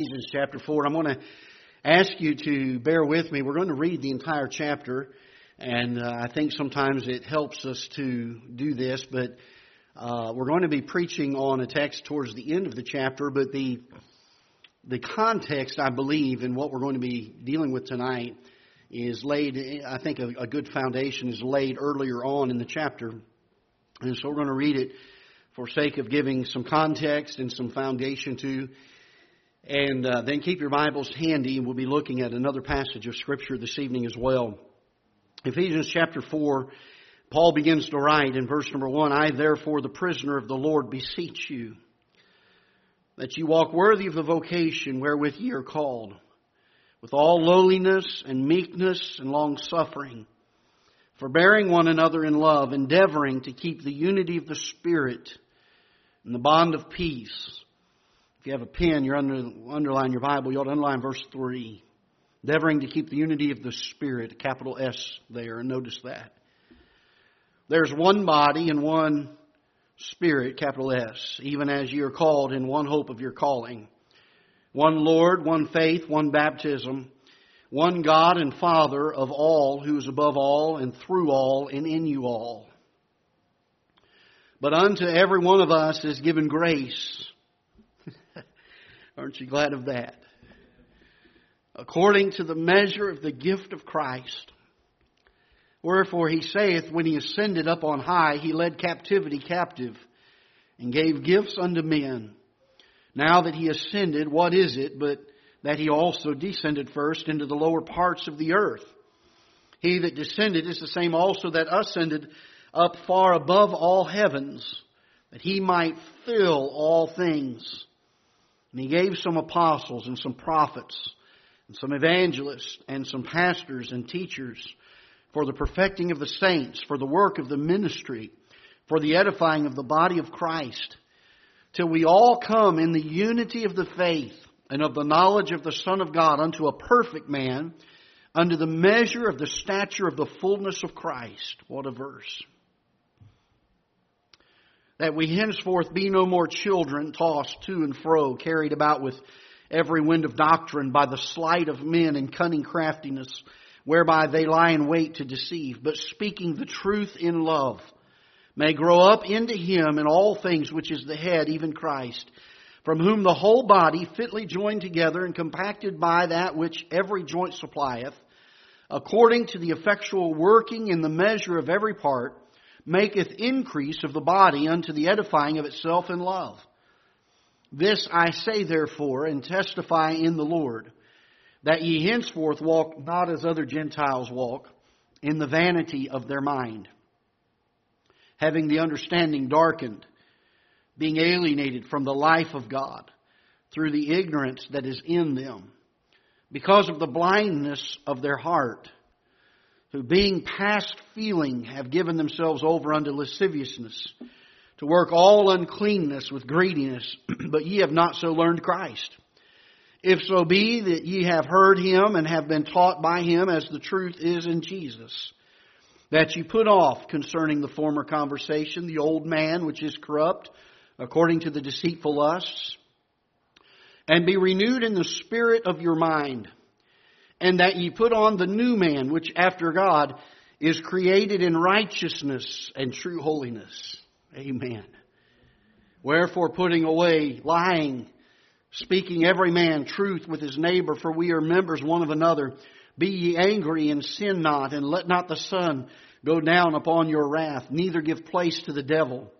Ephesians chapter 4. I'm going to ask you to bear with me. We're going to read the entire chapter, and uh, I think sometimes it helps us to do this, but uh, we're going to be preaching on a text towards the end of the chapter, but the the context, I believe, in what we're going to be dealing with tonight is laid, I think a, a good foundation is laid earlier on in the chapter. And so we're going to read it for sake of giving some context and some foundation to and uh, then keep your Bibles handy, and we'll be looking at another passage of Scripture this evening as well. Ephesians chapter 4, Paul begins to write in verse number 1 I, therefore, the prisoner of the Lord, beseech you that you walk worthy of the vocation wherewith ye are called, with all lowliness and meekness and long suffering, forbearing one another in love, endeavoring to keep the unity of the Spirit and the bond of peace. If you have a pen, you're under, your Bible, you ought to underline verse 3. Endeavoring to keep the unity of the Spirit, capital S there, and notice that. There's one body and one Spirit, capital S, even as ye are called in one hope of your calling. One Lord, one faith, one baptism, one God and Father of all, who is above all and through all and in you all. But unto every one of us is given grace Aren't you glad of that? According to the measure of the gift of Christ. Wherefore he saith, when he ascended up on high, he led captivity captive and gave gifts unto men. Now that he ascended, what is it but that he also descended first into the lower parts of the earth? He that descended is the same also that ascended up far above all heavens, that he might fill all things. And he gave some apostles and some prophets and some evangelists and some pastors and teachers for the perfecting of the saints, for the work of the ministry, for the edifying of the body of Christ, till we all come in the unity of the faith and of the knowledge of the Son of God unto a perfect man, unto the measure of the stature of the fullness of Christ. What a verse that we henceforth be no more children tossed to and fro, carried about with every wind of doctrine by the sleight of men and cunning craftiness, whereby they lie in wait to deceive, but speaking the truth in love, may grow up into him in all things which is the head, even Christ, from whom the whole body, fitly joined together and compacted by that which every joint supplieth, according to the effectual working in the measure of every part, maketh increase of the body unto the edifying of itself in love. This I say therefore, and testify in the Lord, that ye henceforth walk not as other Gentiles walk, in the vanity of their mind, having the understanding darkened, being alienated from the life of God through the ignorance that is in them, because of the blindness of their heart who being past feeling have given themselves over unto lasciviousness, to work all uncleanness with greediness, but ye have not so learned Christ. If so be that ye have heard him and have been taught by him as the truth is in Jesus, that ye put off concerning the former conversation the old man which is corrupt according to the deceitful lusts, and be renewed in the spirit of your mind and that ye put on the new man, which after God is created in righteousness and true holiness. Amen. Wherefore, putting away lying, speaking every man truth with his neighbor, for we are members one of another. Be ye angry and sin not, and let not the sun go down upon your wrath, neither give place to the devil.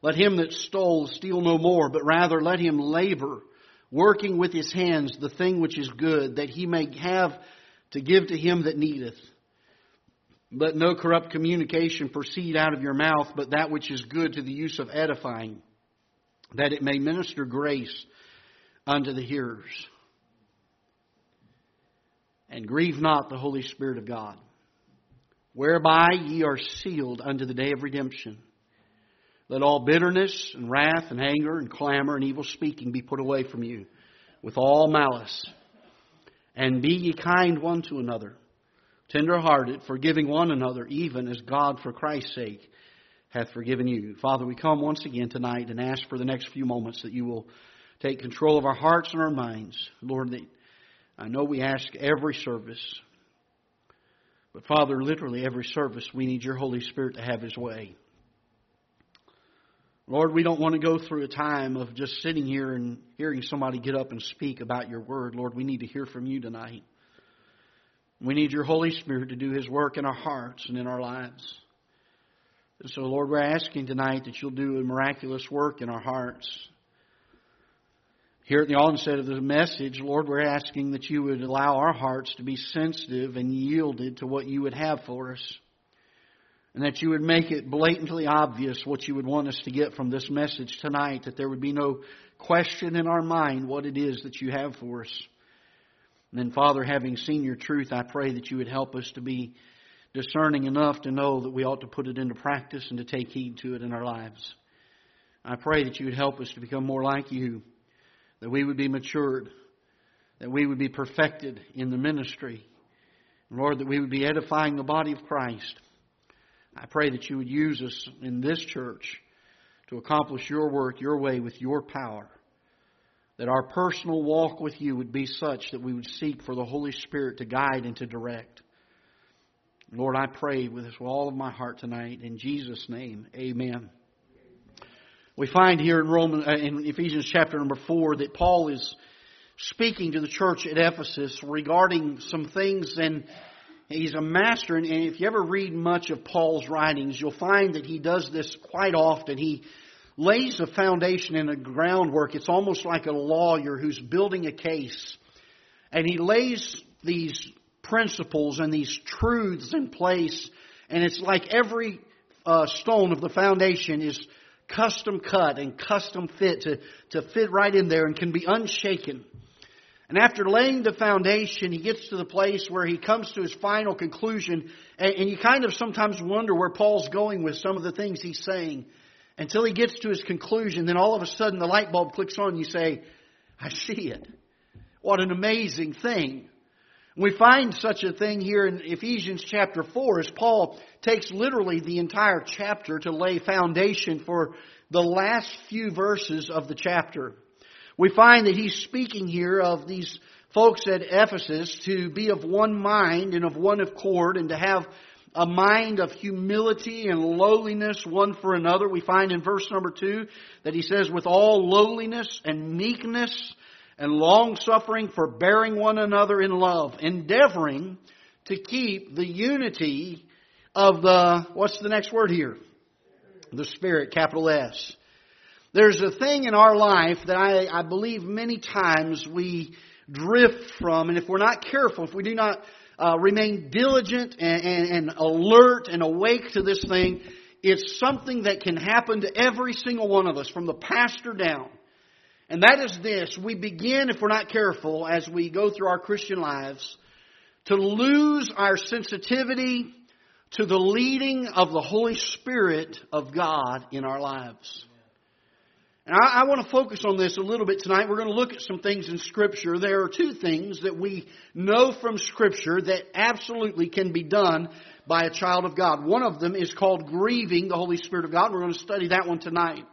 Let him that stole steal no more, but rather let him labor working with his hands the thing which is good, that he may have to give to him that needeth. Let no corrupt communication proceed out of your mouth, but that which is good to the use of edifying, that it may minister grace unto the hearers. And grieve not the Holy Spirit of God, whereby ye are sealed unto the day of redemption. Let all bitterness and wrath and anger and clamor and evil speaking be put away from you with all malice. And be ye kind one to another, tender hearted, forgiving one another, even as God for Christ's sake hath forgiven you. Father, we come once again tonight and ask for the next few moments that you will take control of our hearts and our minds. Lord, I know we ask every service, but Father, literally every service, we need your Holy Spirit to have His way. Lord, we don't want to go through a time of just sitting here and hearing somebody get up and speak about your word. Lord, we need to hear from you tonight. We need your Holy Spirit to do His work in our hearts and in our lives. And so, Lord, we're asking tonight that you'll do a miraculous work in our hearts. Here at the onset of the message, Lord, we're asking that you would allow our hearts to be sensitive and yielded to what you would have for us. And that you would make it blatantly obvious what you would want us to get from this message tonight, that there would be no question in our mind what it is that you have for us. And then, Father, having seen your truth, I pray that you would help us to be discerning enough to know that we ought to put it into practice and to take heed to it in our lives. I pray that you would help us to become more like you, that we would be matured, that we would be perfected in the ministry. Lord, that we would be edifying the body of Christ. I pray that you would use us in this church to accomplish your work your way with your power. That our personal walk with you would be such that we would seek for the Holy Spirit to guide and to direct. Lord, I pray with this with all of my heart tonight in Jesus' name. Amen. We find here in Roman uh, in Ephesians chapter number four that Paul is speaking to the church at Ephesus regarding some things, and he's a master. And if you ever read much of Paul's writings, you'll find that he does this quite often. He lays a foundation and a groundwork. It's almost like a lawyer who's building a case, and he lays these principles and these truths in place. And it's like every uh, stone of the foundation is custom cut and custom fit to, to fit right in there and can be unshaken. And after laying the foundation, he gets to the place where he comes to his final conclusion. And, and you kind of sometimes wonder where Paul's going with some of the things he's saying. Until he gets to his conclusion, then all of a sudden the light bulb clicks on and you say, I see it. What an amazing thing. We find such a thing here in Ephesians chapter 4 as Paul takes literally the entire chapter to lay foundation for the last few verses of the chapter. We find that he's speaking here of these folks at Ephesus to be of one mind and of one accord and to have a mind of humility and lowliness one for another. We find in verse number two that he says, with all lowliness and meekness and long suffering, forbearing one another in love, endeavoring to keep the unity of the, what's the next word here? The Spirit, capital S. There's a thing in our life that I, I believe many times we drift from, and if we're not careful, if we do not uh, remain diligent and, and, and alert and awake to this thing, it's something that can happen to every single one of us, from the pastor down. And that is this we begin, if we're not careful, as we go through our Christian lives, to lose our sensitivity to the leading of the Holy Spirit of God in our lives. And I, I, want to focus on this a little bit tonight. We're going to look at some things in Scripture. There are two things that we know from Scripture that absolutely can be done by a child of God. One of them is called grieving the Holy Spirit of God. We're going to study that one tonight.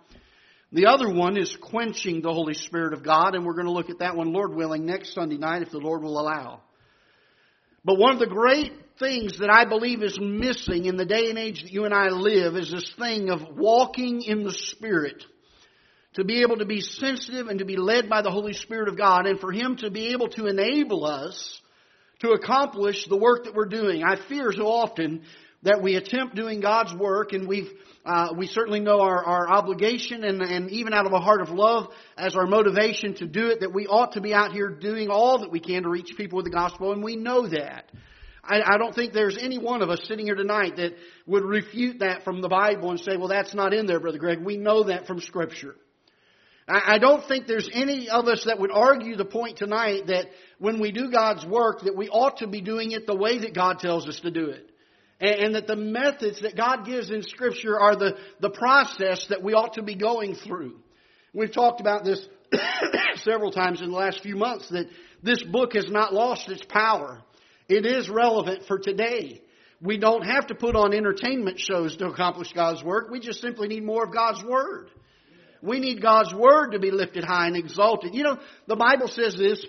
The other one is quenching the Holy Spirit of God, and we're going to look at that one, Lord willing, next Sunday night if the Lord will allow. But one of the great things that I believe is missing in the day and age that you and I live is this thing of walking in the Spirit. To be able to be sensitive and to be led by the Holy Spirit of God, and for Him to be able to enable us to accomplish the work that we're doing. I fear so often that we attempt doing God's work and we've uh, we certainly know our, our obligation and, and even out of a heart of love as our motivation to do it that we ought to be out here doing all that we can to reach people with the gospel and we know that. I, I don't think there's any one of us sitting here tonight that would refute that from the Bible and say, well, that's not in there, Brother Greg. We know that from Scripture. I, I don't think there's any of us that would argue the point tonight that when we do God's work that we ought to be doing it the way that God tells us to do it and, that the methods that God gives in Scripture are the, the process that we ought to be going through. We've talked about this several times in the last few months that this book has not lost its power. It is relevant for today. We don't have to put on entertainment shows to accomplish God's work. We just simply need more of God's Word. We need God's Word to be lifted high and exalted. You know, the Bible says this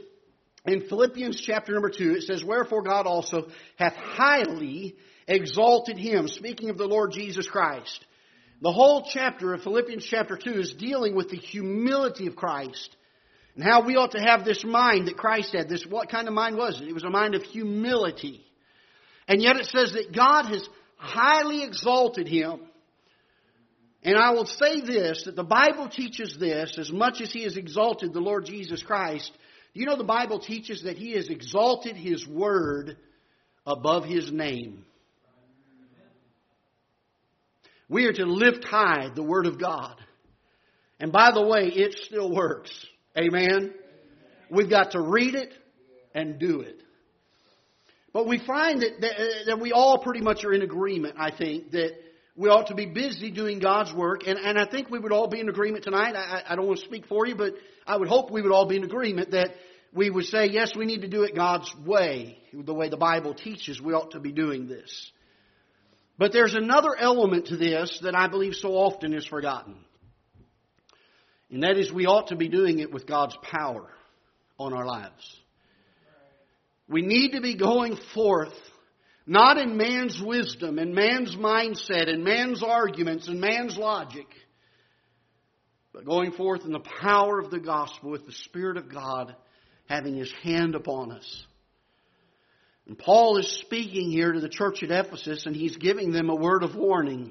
in Philippians chapter number 2. It says, Wherefore God also hath highly exalted him, speaking of the Lord Jesus Christ. The whole chapter of Philippians chapter 2 is dealing with the humility of Christ and how we ought to have this mind that Christ had. This, what kind of mind was it? It was a mind of humility. And yet it says that God has highly exalted him. And I will say this, that the Bible teaches this as much as he has exalted the Lord Jesus Christ. You know the Bible teaches that he has exalted his word above his name. We are to lift high the word of God. And by the way, it still works. Amen? We've got to read it and do it. But we find that, that, that, we all pretty much are in agreement, I think, that we ought to be busy doing God's work. And, and I think we would all be in agreement tonight. I, I don't want to speak for you, but I would hope we would all be in agreement that we would say, yes, we need to do it God's way, the way the Bible teaches we ought to be doing this. But there's another element to this that I believe so often is forgotten. And that is we ought to be doing it with God's power on our lives. We need to be going forth not in man's wisdom and man's mindset and man's arguments and man's logic, but going forth in the power of the gospel with the Spirit of God having His hand upon us. And Paul is speaking here to the church at Ephesus and he's giving them a word of warning.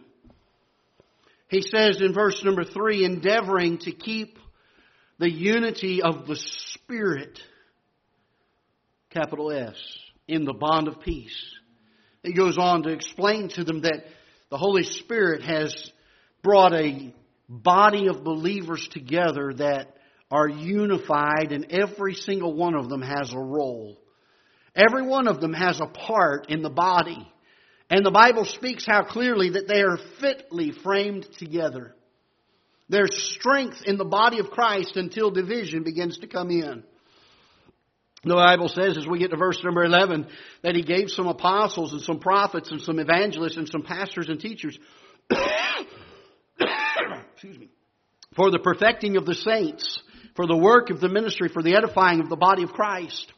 He says in verse number three, endeavoring to keep the unity of the Spirit, capital S, in the bond of peace. He goes on to explain to them that the Holy Spirit has brought a body of believers together that are unified and every single one of them has a role. Every one of them has a part in the body. And the Bible speaks how clearly that they are fitly framed together. There's strength in the body of Christ until division begins to come in. The Bible says, as we get to verse number 11, that He gave some apostles and some prophets and some evangelists and some pastors and teachers. Excuse me. For the perfecting of the saints, for the work of the ministry, for the edifying of the body of Christ.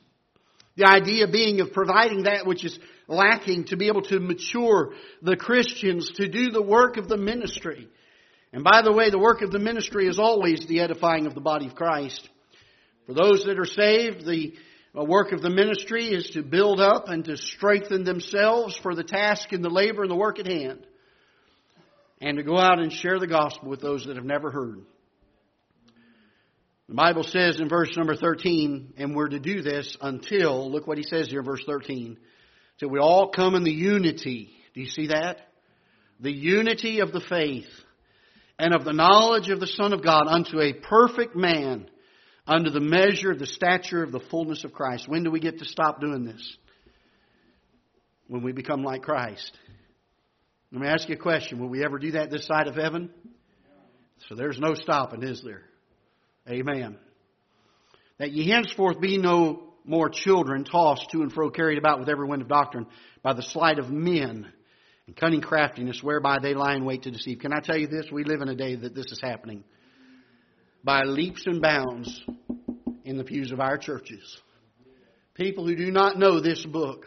The idea being of providing that which is lacking to be able to mature the Christians to do the work of the ministry. And by the way, the work of the ministry is always the edifying of the body of Christ. For those that are saved, the work of the ministry is to build up and to strengthen themselves for the task and the labor and the work at hand. And to go out and share the gospel with those that have never heard. The Bible says in verse number 13, and we're to do this until, look what he says here, in verse 13, till we all come in the unity. Do you see that? The unity of the faith and of the knowledge of the Son of God unto a perfect man, under the measure of the stature of the fullness of Christ. When do we get to stop doing this? When we become like Christ. Let me ask you a question. Will we ever do that this side of heaven? So there's no stopping, is there? Amen. That ye henceforth be no more children tossed to and fro, carried about with every wind of doctrine by the sleight of men and cunning craftiness whereby they lie in wait to deceive. Can I tell you this? We live in a day that this is happening. By leaps and bounds in the pews of our churches. People who do not know this book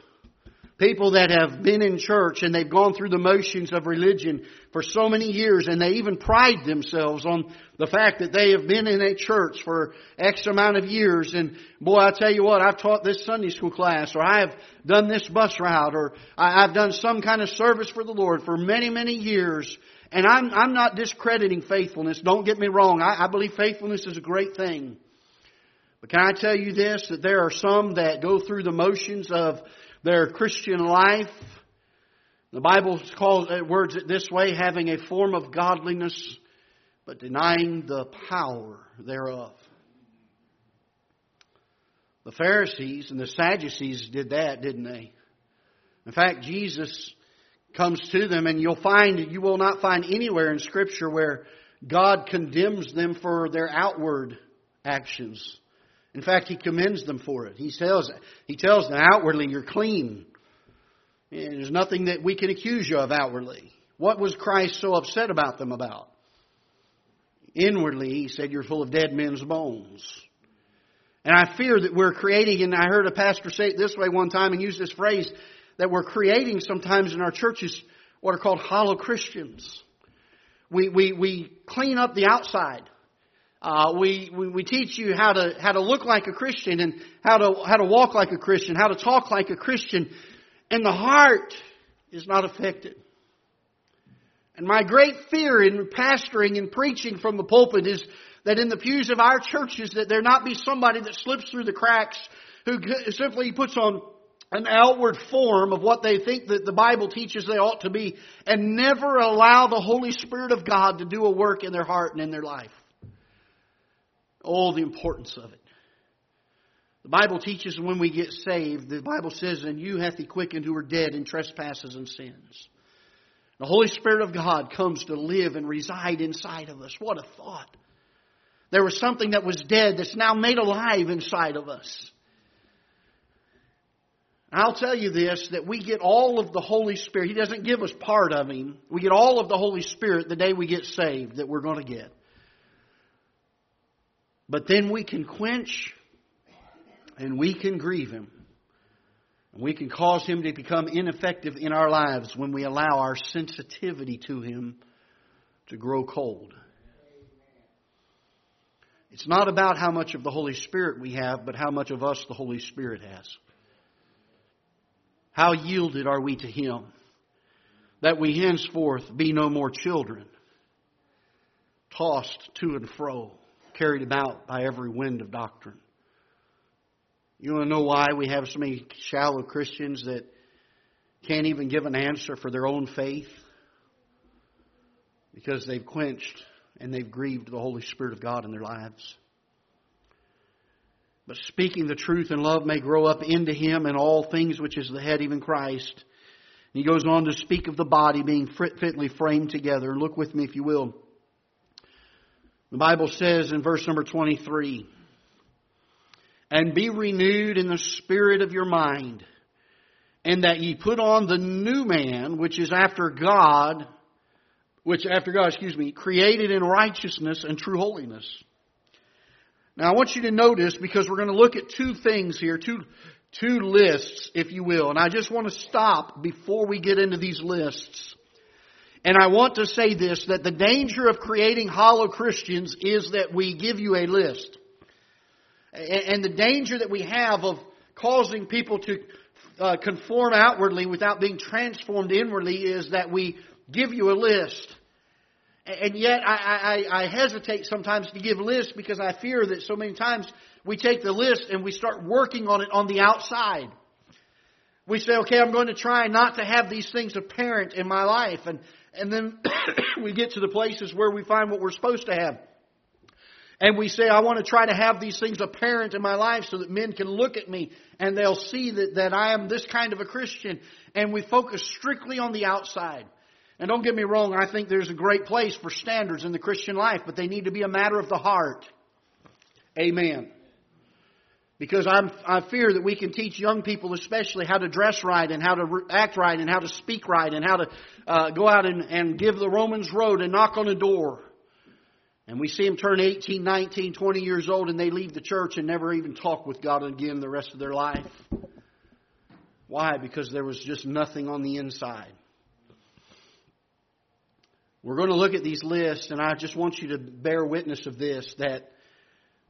People that have been in church and they've gone through the motions of religion for so many years and they even pride themselves on the fact that they have been in a church for X amount of years and boy, I tell you what, I've taught this Sunday school class or I have done this bus route or I've done some kind of service for the Lord for many, many years and I'm, I'm not discrediting faithfulness. Don't get me wrong. I, I believe faithfulness is a great thing. But can I tell you this, that there are some that go through the motions of their Christian life. The Bible calls it, words it this way, having a form of godliness, but denying the power thereof. The Pharisees and the Sadducees did that, didn't they? In fact, Jesus comes to them and you'll find, you will not find anywhere in Scripture where God condemns them for their outward actions. In fact, he commends them for it. He tells, he tells them outwardly, you're clean. There's nothing that we can accuse you of outwardly. What was Christ so upset about them about? Inwardly, he said, you're full of dead men's bones. And I fear that we're creating, and I heard a pastor say it this way one time and use this phrase, that we're creating sometimes in our churches what are called hollow Christians. We, we, we clean up the outside. Uh, we, we, we teach you how to, how to look like a Christian and how to, how to walk like a Christian, how to talk like a Christian. And the heart is not affected. And my great fear in pastoring and preaching from the pulpit is that in the pews of our churches that there not be somebody that slips through the cracks who simply puts on an outward form of what they think that the Bible teaches they ought to be and never allow the Holy Spirit of God to do a work in their heart and in their life. Oh, the importance of it. The Bible teaches when we get saved, the Bible says, and you hath he quickened who are dead in trespasses and sins. The Holy Spirit of God comes to live and reside inside of us. What a thought. There was something that was dead that's now made alive inside of us. I'll tell you this that we get all of the Holy Spirit. He doesn't give us part of Him. We get all of the Holy Spirit the day we get saved that we're going to get. But then we can quench and we can grieve Him. And we can cause Him to become ineffective in our lives when we allow our sensitivity to Him to grow cold. It's not about how much of the Holy Spirit we have, but how much of us the Holy Spirit has. How yielded are we to Him? That we henceforth be no more children, tossed to and fro, carried about by every wind of doctrine. You want to know why we have so many shallow Christians that can't even give an answer for their own faith? Because they've quenched and they've grieved the Holy Spirit of God in their lives. But speaking the truth in love may grow up into him in all things which is the head, even Christ. And he goes on to speak of the body being fitly framed together. Look with me, if you will. The Bible says in verse number 23 And be renewed in the spirit of your mind, and that ye put on the new man, which is after God, which after God, excuse me, created in righteousness and true holiness. Now I want you to notice because we're going to look at two things here, two, two lists, if you will. And I just want to stop before we get into these lists. And I want to say this, that the danger of creating hollow Christians is that we give you a list. And the danger that we have of causing people to uh, conform outwardly without being transformed inwardly is that we give you a list. And yet I, I, I hesitate sometimes to give lists because I fear that so many times we take the list and we start working on it on the outside. We say, okay, I'm going to try not to have these things apparent in my life. And, and then we get to the places where we find what we're supposed to have. And we say, I want to try to have these things apparent in my life so that men can look at me and they'll see that, that I am this kind of a Christian. And we focus strictly on the outside. And don't get me wrong, I think there's a great place for standards in the Christian life, but they need to be a matter of the heart. Amen. Because I'm, I fear that we can teach young people, especially, how to dress right and how to act right and how to speak right and how to uh, go out and, and give the Romans road and knock on a door. And we see them turn 18, 19, 20 years old and they leave the church and never even talk with God again the rest of their life. Why? Because there was just nothing on the inside. We're going to look at these lists, and I just want you to bear witness of this that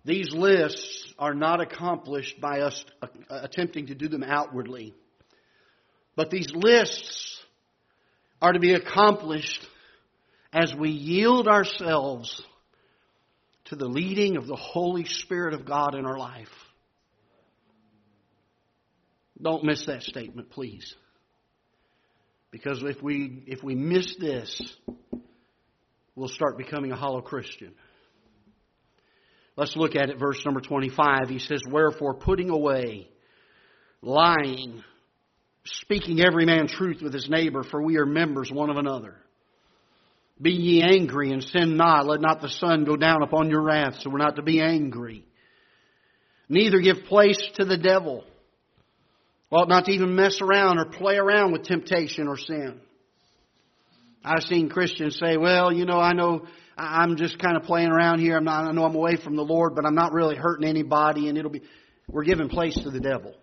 these lists are not accomplished by us uh, attempting to do them outwardly. But these lists are to be accomplished as we yield ourselves to the leading of the Holy Spirit of God in our life. Don't miss that statement, please. Because if we, if we miss this, we'll start becoming a hollow Christian. Let's look at it, verse number 25. He says, Wherefore, putting away lying, speaking every man truth with his neighbor, for we are members one of another. Be ye angry and sin not. Let not the sun go down upon your wrath. So we're not to be angry. Neither give place to the devil. Ought not to even mess around or play around with temptation or sin. I've seen Christians say, well, you know, I know I'm just kind of playing around here. I'm not, I know I'm away from the Lord, but I'm not really hurting anybody and it'll be, we're giving place to the devil.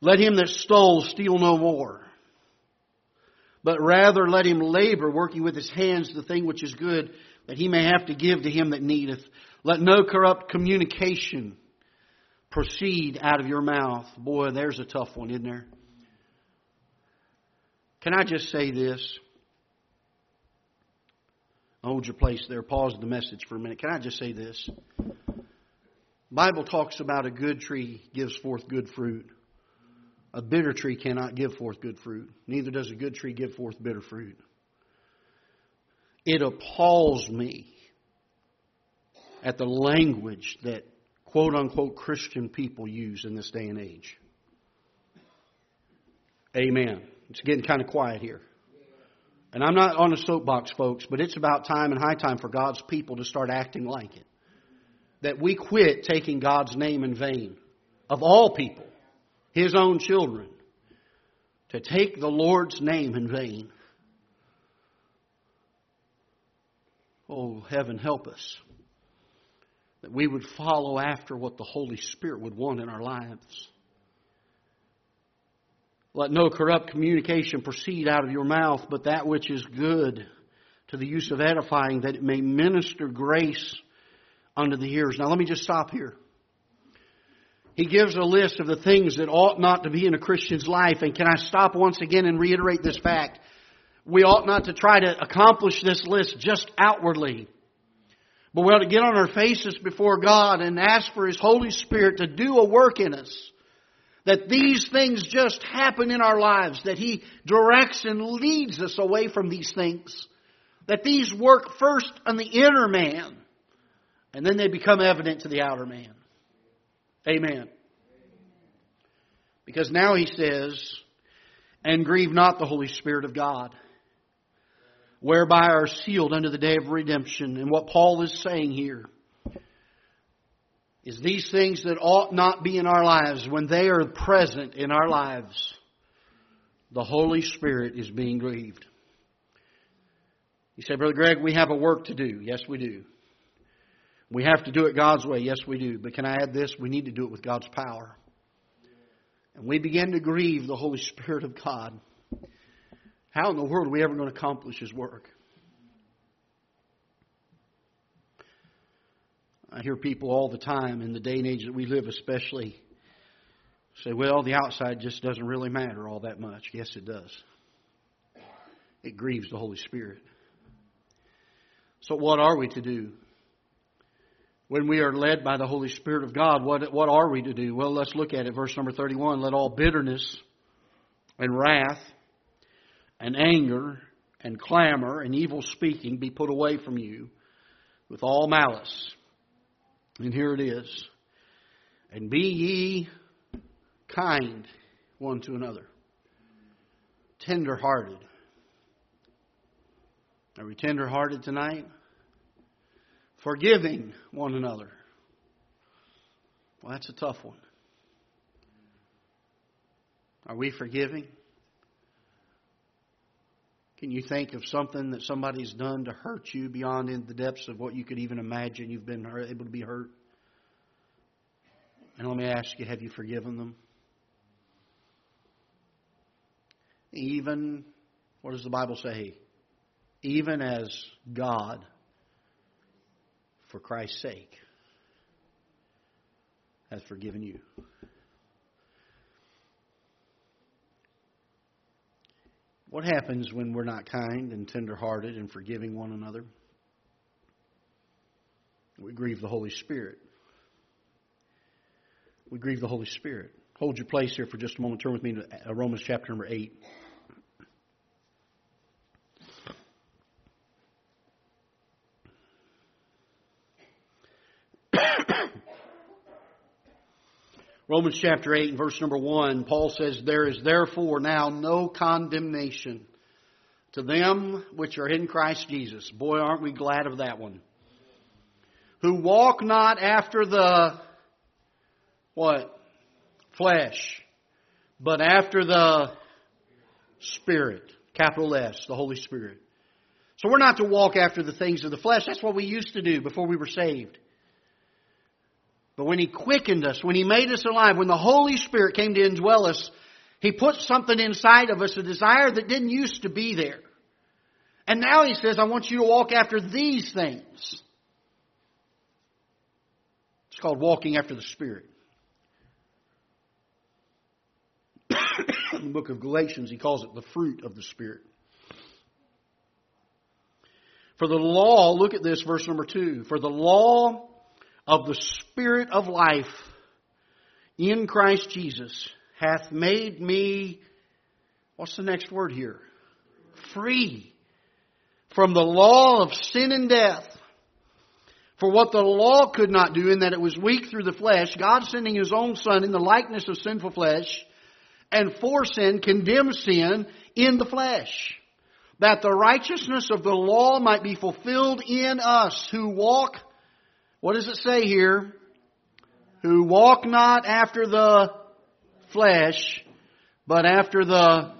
Let him that stole steal no more, but rather let him labor, working with his hands the thing which is good, that he may have to give to him that needeth. Let no corrupt communication proceed out of your mouth. Boy, there's a tough one, isn't there? Can I just say this? Hold your place there. Pause the message for a minute. Can I just say this? Bible talks about a good tree gives forth good fruit. A bitter tree cannot give forth good fruit. Neither does a good tree give forth bitter fruit. It appalls me at the language that quote unquote Christian people use in this day and age. Amen. It's getting kind of quiet here. And I'm not on a soapbox, folks, but it's about time and high time for God's people to start acting like it. That we quit taking God's name in vain. Of all people, His own children, to take the Lord's name in vain. Oh, heaven help us. That we would follow after what the Holy Spirit would want in our lives. Let no corrupt communication proceed out of your mouth, but that which is good to the use of edifying, that it may minister grace unto the hearers. Now let me just stop here. He gives a list of the things that ought not to be in a Christian's life. And can I stop once again and reiterate this fact? We ought not to try to accomplish this list just outwardly. But we ought to get on our faces before God and ask for His Holy Spirit to do a work in us that these things just happen in our lives, that He directs and leads us away from these things, that these work first on the inner man, and then they become evident to the outer man. Amen. Because now He says, and grieve not the Holy Spirit of God, whereby are sealed unto the day of redemption. And what Paul is saying here is these things that ought not be in our lives, when they are present in our lives, the Holy Spirit is being grieved. You say, Brother Greg, we have a work to do. Yes, we do. We have to do it God's way. Yes, we do. But can I add this? We need to do it with God's power. And we begin to grieve the Holy Spirit of God. How in the world are we ever going to accomplish His work? I hear people all the time in the day and age that we live, especially, say, well, the outside just doesn't really matter all that much. Yes, it does. It grieves the Holy Spirit. So, what are we to do? When we are led by the Holy Spirit of God, what, what are we to do? Well, let's look at it. Verse number 31 Let all bitterness and wrath and anger and clamor and evil speaking be put away from you with all malice. And here it is. And be ye kind one to another, tender hearted. Are we tender hearted tonight? Forgiving one another. Well, that's a tough one. Are we forgiving? Can you think of something that somebody's done to hurt you beyond in the depths of what you could even imagine you've been able to be hurt? And let me ask you, have you forgiven them? Even, what does the Bible say? Even as God, for Christ's sake, has forgiven you. What happens when we're not kind and tenderhearted and forgiving one another? We grieve the Holy Spirit. We grieve the Holy Spirit. Hold your place here for just a moment. Turn with me to Romans chapter number 8. Romans chapter 8 and verse number 1, Paul says, There is therefore now no condemnation to them which are in Christ Jesus. Boy, aren't we glad of that one. Who walk not after the, what? Flesh. But after the Spirit. Capital S, the Holy Spirit. So we're not to walk after the things of the flesh. That's what we used to do before we were saved. But when He quickened us, when He made us alive, when the Holy Spirit came to indwell us, He put something inside of us, a desire that didn't used to be there. And now He says, I want you to walk after these things. It's called walking after the Spirit. In the book of Galatians, he calls it the fruit of the Spirit. For the law, look at this, verse number two. For the law of the Spirit of life in Christ Jesus hath made me, what's the next word here? Free from the law of sin and death. For what the law could not do, in that it was weak through the flesh, God sending His own Son in the likeness of sinful flesh, and for sin condemned sin in the flesh that the righteousness of the law might be fulfilled in us who walk, what does it say here? Who walk not after the flesh, but after the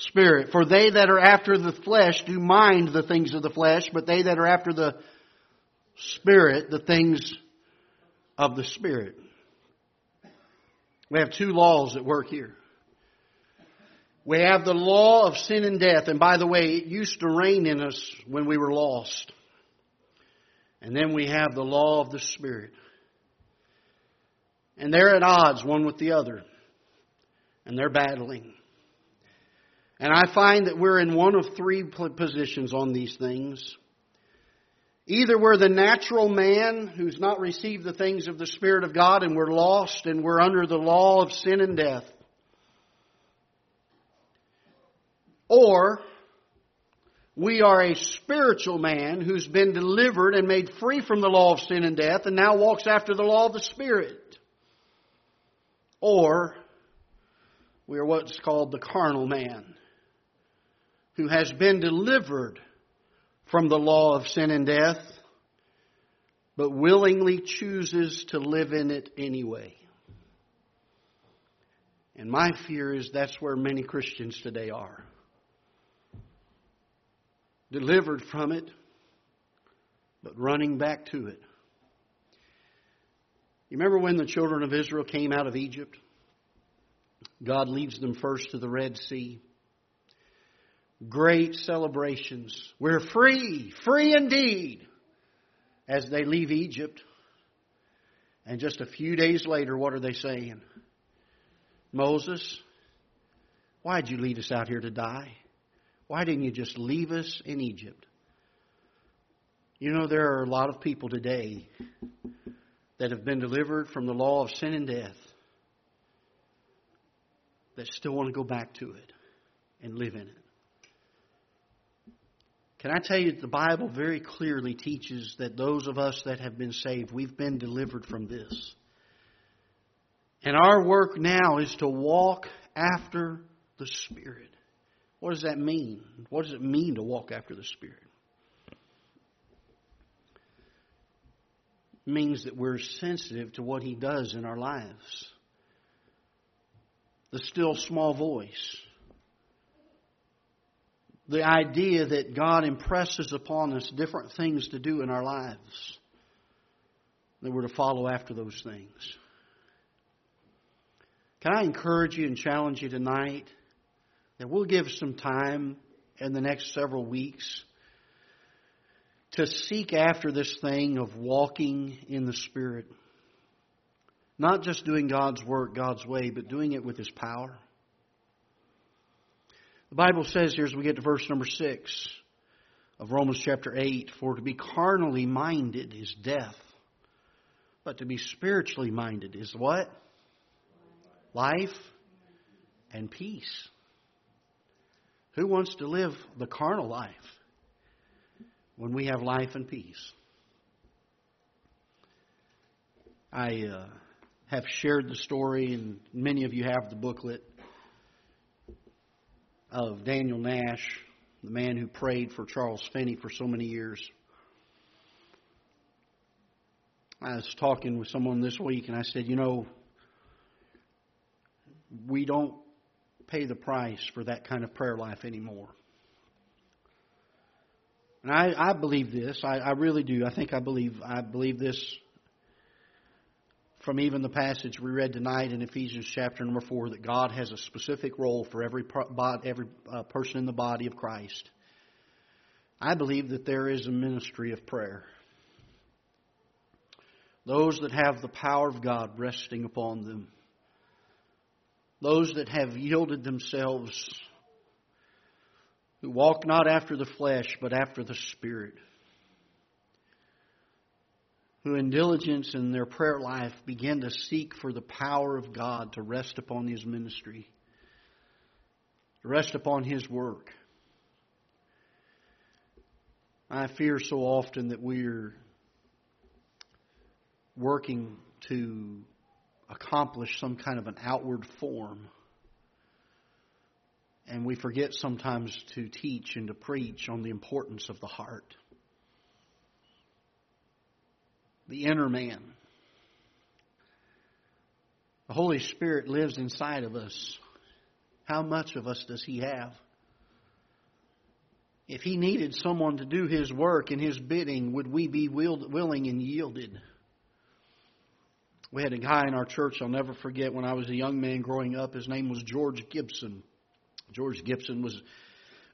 Spirit. For they that are after the flesh do mind the things of the flesh, but they that are after the Spirit, the things of the Spirit. We have two laws at work here. We have the law of sin and death. And by the way, it used to reign in us when we were lost. And then we have the law of the Spirit. And they're at odds one with the other. And they're battling. And I find that we're in one of three positions on these things. Either we're the natural man who's not received the things of the Spirit of God and we're lost and we're under the law of sin and death. Or we are a spiritual man who's been delivered and made free from the law of sin and death and now walks after the law of the Spirit. Or we are what's called the carnal man who has been delivered from the law of sin and death but willingly chooses to live in it anyway. And my fear is that's where many Christians today are delivered from it, but running back to it. You remember when the children of Israel came out of Egypt? God leads them first to the Red Sea. Great celebrations. We're free, free indeed, as they leave Egypt. And just a few days later, what are they saying? Moses, why'd you lead us out here to die? Why didn't you just leave us in Egypt? You know, there are a lot of people today that have been delivered from the law of sin and death that still want to go back to it and live in it. Can I tell you, that the Bible very clearly teaches that those of us that have been saved, we've been delivered from this. And our work now is to walk after the Spirit. What does that mean? What does it mean to walk after the Spirit? It means that we're sensitive to what He does in our lives. The still small voice. The idea that God impresses upon us different things to do in our lives. That we're to follow after those things. Can I encourage you and challenge you tonight that we'll give some time in the next several weeks to seek after this thing of walking in the Spirit. Not just doing God's work God's way, but doing it with His power. The Bible says here as we get to verse number 6 of Romans chapter 8 For to be carnally minded is death, but to be spiritually minded is what? Life and peace. Who wants to live the carnal life when we have life and peace? I uh, have shared the story, and many of you have the booklet of Daniel Nash, the man who prayed for Charles Finney for so many years. I was talking with someone this week, and I said, You know, we don't pay the price for that kind of prayer life anymore. And I, I believe this. I, I really do. I think I believe I believe this from even the passage we read tonight in Ephesians chapter number four that God has a specific role for every every uh, person in the body of Christ. I believe that there is a ministry of prayer. Those that have the power of God resting upon them. Those that have yielded themselves, who walk not after the flesh, but after the Spirit. Who, in diligence in their prayer life, begin to seek for the power of God to rest upon His ministry, to rest upon His work. I fear so often that we're working to accomplish some kind of an outward form. And we forget sometimes to teach and to preach on the importance of the heart, the inner man. The Holy Spirit lives inside of us. How much of us does He have? If He needed someone to do His work and His bidding, would we be willing and yielded? We had a guy in our church I'll never forget when I was a young man growing up. His name was George Gibson. George Gibson was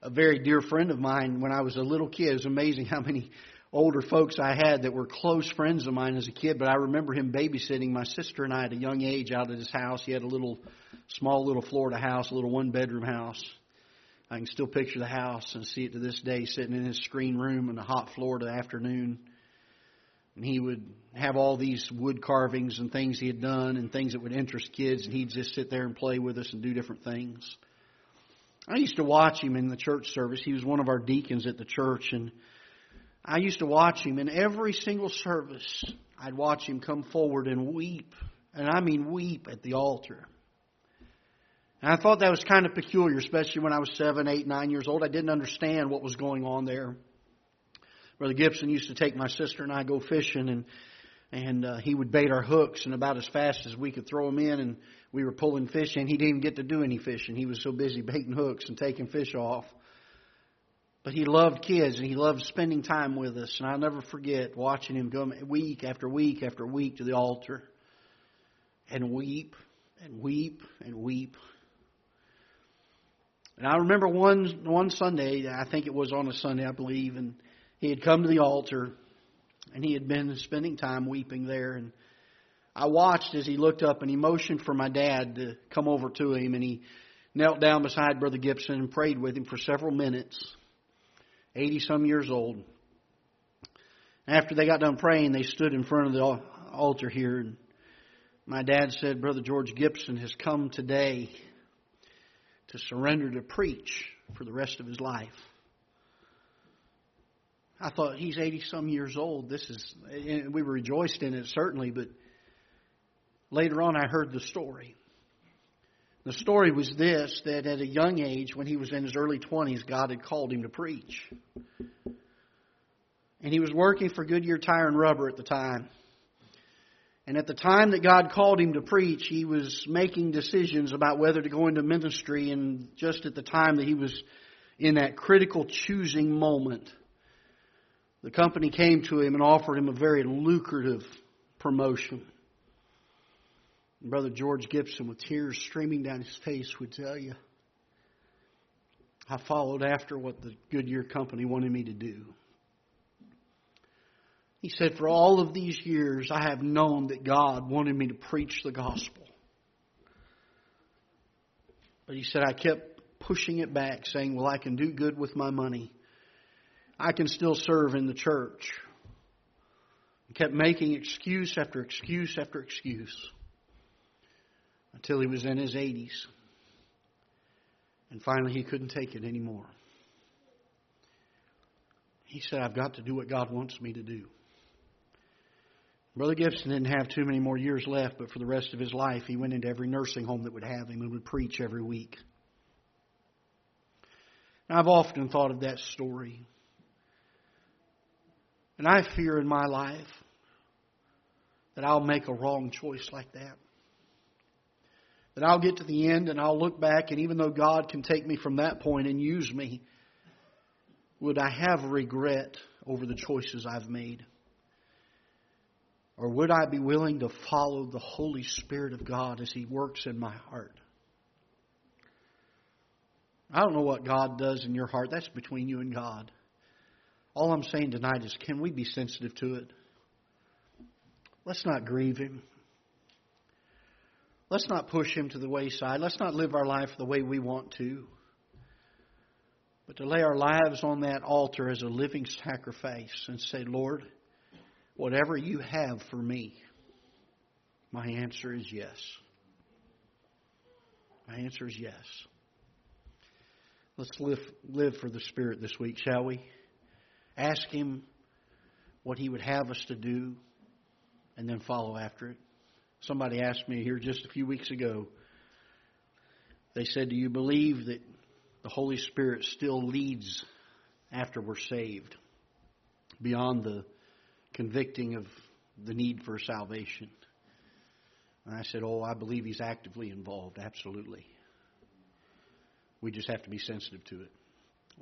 a very dear friend of mine when I was a little kid. It was amazing how many older folks I had that were close friends of mine as a kid, but I remember him babysitting my sister and I at a young age out at his house. He had a little, small little Florida house, a little one bedroom house. I can still picture the house and see it to this day sitting in his screen room in a hot Florida afternoon. And he would have all these wood carvings and things he had done and things that would interest kids, and he'd just sit there and play with us and do different things. I used to watch him in the church service. He was one of our deacons at the church, and I used to watch him in every single service. I'd watch him come forward and weep, and I mean weep at the altar. And I thought that was kind of peculiar, especially when I was seven, eight, nine years old. I didn't understand what was going on there. Brother Gibson used to take my sister and I go fishing, and and uh, he would bait our hooks, and about as fast as we could throw them in, and we were pulling fish in. He didn't even get to do any fishing. He was so busy baiting hooks and taking fish off. But he loved kids, and he loved spending time with us. And I'll never forget watching him go week after week after week to the altar and weep and weep and weep. And I remember one one Sunday, I think it was on a Sunday, I believe, and he had come to the altar and he had been spending time weeping there. And I watched as he looked up and he motioned for my dad to come over to him. And he knelt down beside Brother Gibson and prayed with him for several minutes. 80 some years old. After they got done praying, they stood in front of the altar here. And my dad said, Brother George Gibson has come today to surrender to preach for the rest of his life. I thought he's 80 some years old. This is, and we rejoiced in it certainly, but later on I heard the story. The story was this that at a young age, when he was in his early 20s, God had called him to preach. And he was working for Goodyear Tire and Rubber at the time. And at the time that God called him to preach, he was making decisions about whether to go into ministry. And just at the time that he was in that critical choosing moment, the company came to him and offered him a very lucrative promotion. And Brother George Gibson, with tears streaming down his face, would tell you, I followed after what the Goodyear company wanted me to do. He said, For all of these years, I have known that God wanted me to preach the gospel. But he said, I kept pushing it back, saying, Well, I can do good with my money. I can still serve in the church. He kept making excuse after excuse after excuse until he was in his 80s. And finally, he couldn't take it anymore. He said, I've got to do what God wants me to do. Brother Gibson didn't have too many more years left, but for the rest of his life, he went into every nursing home that would have him and would preach every week. I've often thought of that story. And I fear in my life that I'll make a wrong choice like that. That I'll get to the end and I'll look back, and even though God can take me from that point and use me, would I have regret over the choices I've made? Or would I be willing to follow the Holy Spirit of God as He works in my heart? I don't know what God does in your heart. That's between you and God. All I'm saying tonight is can we be sensitive to it? Let's not grieve Him. Let's not push Him to the wayside. Let's not live our life the way we want to. But to lay our lives on that altar as a living sacrifice and say, Lord, whatever you have for me, my answer is yes. My answer is yes. Let's live, live for the Spirit this week, shall we? Ask Him what He would have us to do and then follow after it. Somebody asked me here just a few weeks ago, they said, Do you believe that the Holy Spirit still leads after we're saved beyond the convicting of the need for salvation? And I said, Oh, I believe He's actively involved, absolutely. We just have to be sensitive to it.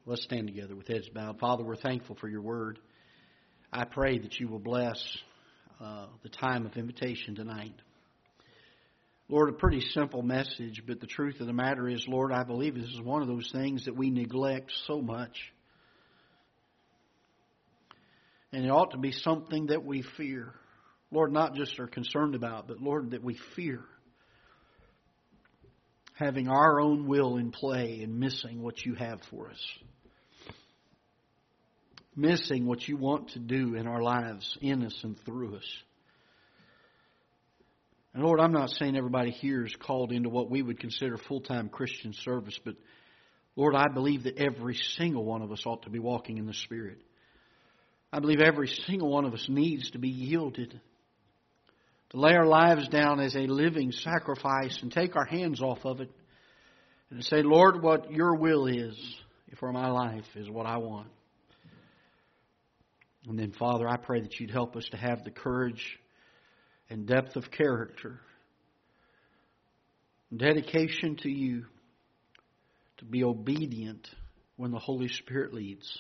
Let's stand together with heads bowed. Father, we're thankful for your word. I pray that you will bless uh, the time of invitation tonight. Lord, a pretty simple message, but the truth of the matter is, Lord, I believe this is one of those things that we neglect so much. And it ought to be something that we fear. Lord, not just are concerned about, but Lord, that we fear having our own will in play and missing what you have for us. Missing what you want to do in our lives, in us and through us. And Lord, I'm not saying everybody here is called into what we would consider full time Christian service, but Lord, I believe that every single one of us ought to be walking in the Spirit. I believe every single one of us needs to be yielded to lay our lives down as a living sacrifice and take our hands off of it and to say, Lord, what your will is for my life is what I want. And then, Father, I pray that you'd help us to have the courage and depth of character, dedication to you, to be obedient when the Holy Spirit leads.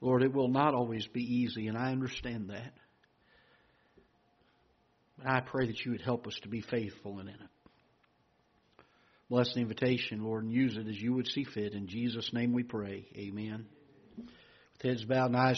Lord, it will not always be easy, and I understand that. I pray that you would help us to be faithful and in it. Bless the invitation, Lord, and use it as you would see fit. In Jesus' name we pray. Amen. With heads bowed and eyes